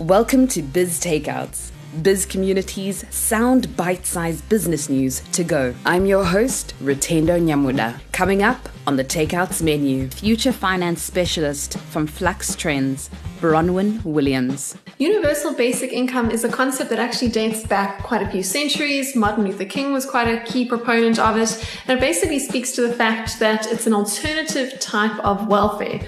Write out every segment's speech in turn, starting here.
Welcome to Biz Takeouts, Bizcommunity's sound bite sized business news to go. I'm your host, Rutendo Nyamuda. Coming up on the Takeouts menu, future finance specialist from Flux Trends, Bronwyn Williams. Universal basic income is a concept that actually dates back quite a few centuries. Martin Luther King was quite a key proponent of it. And it basically speaks to the fact that it's an alternative type of welfare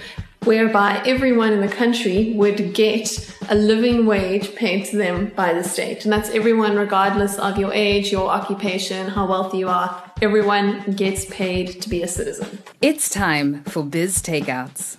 whereby everyone in the country would get a living wage paid to them by the state. And that's everyone, regardless of your age, your occupation, how wealthy you are. Everyone gets paid to be a citizen. It's time for Biz Takeouts.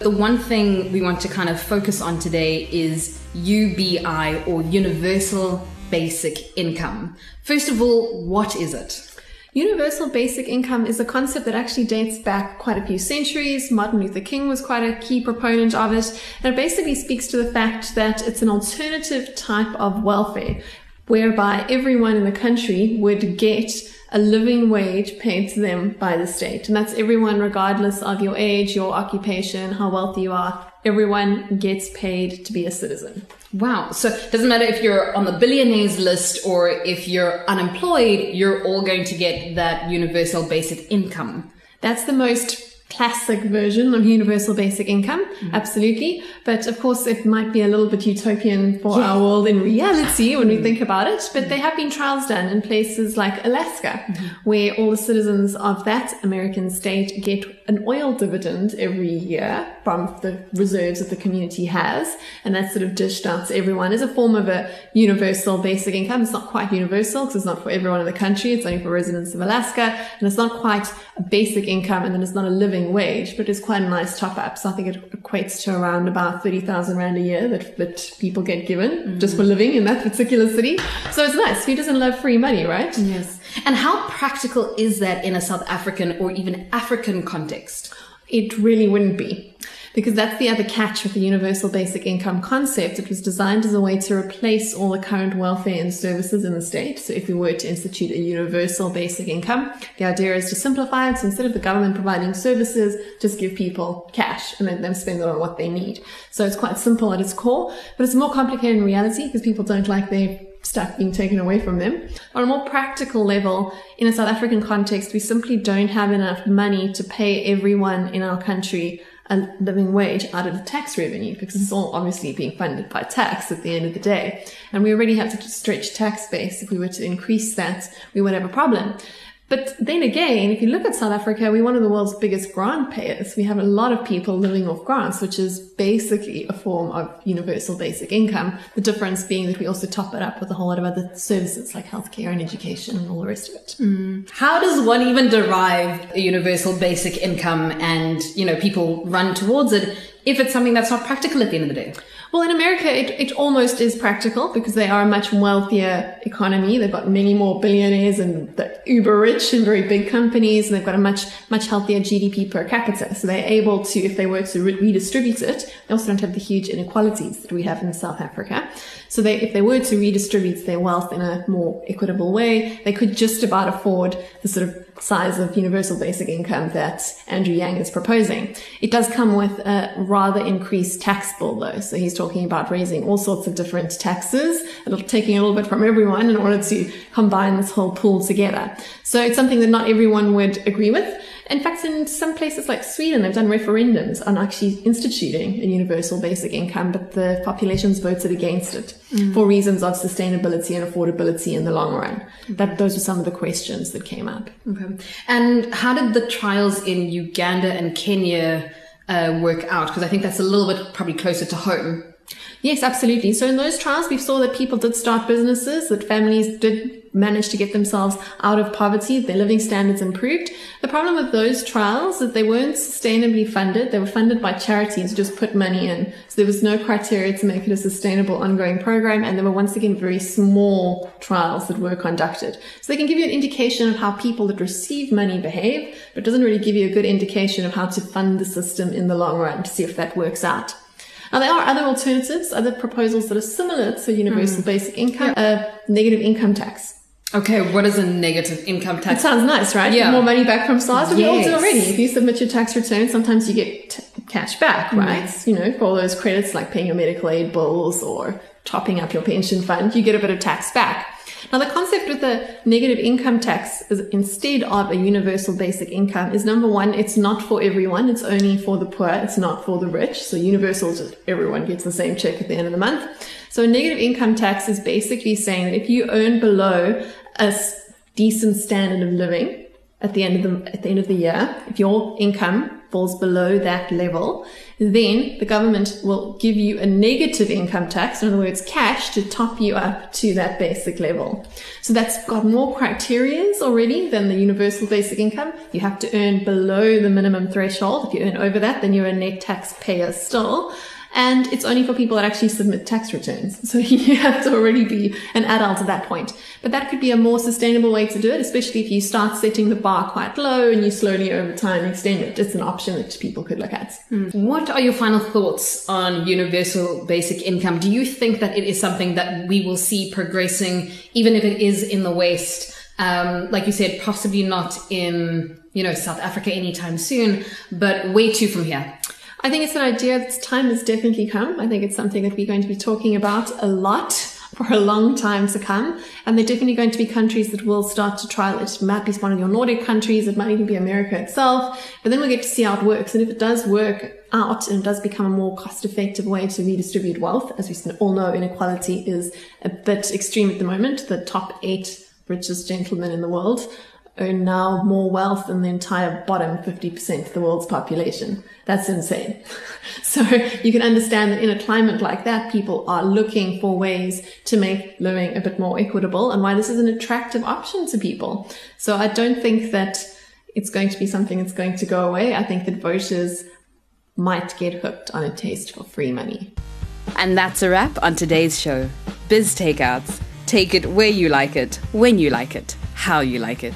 The one thing we want to kind of focus on today is UBI or Universal Basic Income. First of all, what is it? Universal basic income is a concept that actually dates back quite a few centuries. Martin Luther King was quite a key proponent of it. And it basically speaks to the fact that it's an alternative type of welfare whereby everyone in the country would get a living wage paid to them by the state. And that's everyone regardless of your age, your occupation, how wealthy you are. Everyone gets paid to be a citizen. Wow. So it doesn't matter if you're on the billionaires list or if you're unemployed, you're all going to get that universal basic income. That's the most classic version of universal basic income. Mm-hmm. Absolutely. But of course, it might be a little bit utopian for yeah. our world in reality when mm-hmm. we think about it. But there have been trials done in places like Alaska, mm-hmm. where all the citizens of that American state get an oil dividend every year from the reserves that the community has. And that's sort of dished out to everyone as a form of a universal basic income. It's not quite universal because it's not for everyone in the country. It's only for residents of Alaska. And it's not quite a basic income and then it's not a living living wage, but it's quite a nice top up. So I think it equates to around about 30,000 Rand a year that, that people get given mm. just for living in that particular city. So it's nice. Who doesn't love free money, right? Yes. And how practical is that in a South African or even African context? It really wouldn't be because that's the other catch with the universal basic income concept. It was designed as a way to replace all the current welfare and services in the state. So if we were to institute a universal basic income, the idea is to simplify it. So instead of the government providing services, just give people cash and let them spend it on what they need. So it's quite simple at its core, but it's more complicated in reality because people don't like their stuff being taken away from them. On a more practical level, in a South African context, we simply don't have enough money to pay everyone in our country a living wage out of the tax revenue because it's all obviously being funded by tax at the end of the day. And we already have to stretch tax base. If we were to increase that, we would have a problem. But then again, if you look at South Africa, we're one of the world's biggest grant payers. We have a lot of people living off grants, which is basically a form of universal basic income. The difference being that we also top it up with a whole lot of other services like healthcare and education and all the rest of it. Mm. How does one even derive a universal basic income and, you know, people run towards it if it's something that's not practical at the end of the day? Well, in America, it, it almost is practical because they are a much wealthier economy. They've got many more billionaires and the uber rich and very big companies, and they've got a much, much healthier GDP per capita. So they're able to, if they were to re- redistribute it, they also don't have the huge inequalities that we have in South Africa. So they, if they were to redistribute their wealth in a more equitable way, they could just about afford the sort of size of universal basic income that Andrew Yang is proposing. It does come with a rather increased tax bill though. So he's talking about raising all sorts of different taxes, taking a little bit from everyone in order to combine this whole pool together. So it's something that not everyone would agree with. In fact, in some places like Sweden, they've done referendums on actually instituting a universal basic income, but the populations voted against it mm. for reasons of sustainability and affordability in the long run. That those were some of the questions that came up. Okay. And how did the trials in Uganda and Kenya uh, work out? Because I think that's a little bit probably closer to home. Yes, absolutely. So in those trials, we saw that people did start businesses, that families did manage to get themselves out of poverty, their living standards improved. The problem with those trials is that they weren't sustainably funded. They were funded by charities who just put money in. So there was no criteria to make it a sustainable ongoing program. And there were once again very small trials that were conducted. So they can give you an indication of how people that receive money behave, but doesn't really give you a good indication of how to fund the system in the long run to see if that works out. Now, there are other alternatives, other proposals that are similar to universal mm. basic income, a negative income tax. Okay, what is a negative income tax? It sounds nice, right? Yeah. More money back from SARS. Yes. We all do already. If you submit your tax return, sometimes you get t- cash back, right? Mm. You know, for all those credits like paying your medical aid bills or topping up your pension fund, you get a bit of tax back. Now, the concept with the negative income tax is instead of a universal basic income is number one, it's not for everyone. It's only for the poor. It's not for the rich. So universal, just everyone gets the same check at the end of the month. So a negative income tax is basically saying that if you earn below a decent standard of living at the end of the, at the end of the year, if your income falls below that level, then the government will give you a negative income tax, in other words, cash to top you up to that basic level. So that's got more criterias already than the universal basic income. You have to earn below the minimum threshold. If you earn over that, then you're a net taxpayer still and it's only for people that actually submit tax returns. So you have to already be an adult at that point. But that could be a more sustainable way to do it, especially if you start setting the bar quite low and you slowly over time extend it. It's an option that people could look at. Mm. What are your final thoughts on universal basic income? Do you think that it is something that we will see progressing, even if it is in the West? Um, like you said, possibly not in, you know, South Africa anytime soon, but way too from here. I think it's an idea that's time has definitely come. I think it's something that we're going to be talking about a lot for a long time to come. And there are definitely going to be countries that will start to trial it. It might be one of your Nordic countries. It might even be America itself. But then we'll get to see how it works. And if it does work out and it does become a more cost effective way to redistribute wealth, as we all know, inequality is a bit extreme at the moment. The top eight richest gentlemen in the world earn now more wealth than the entire bottom 50% of the world's population. That's insane. so you can understand that in a climate like that, people are looking for ways to make living a bit more equitable and why this is an attractive option to people. So I don't think that it's going to be something that's going to go away. I think that voters might get hooked on a taste for free money. And that's a wrap on today's show. Biz Takeouts. Take it where you like it, when you like it, how you like it.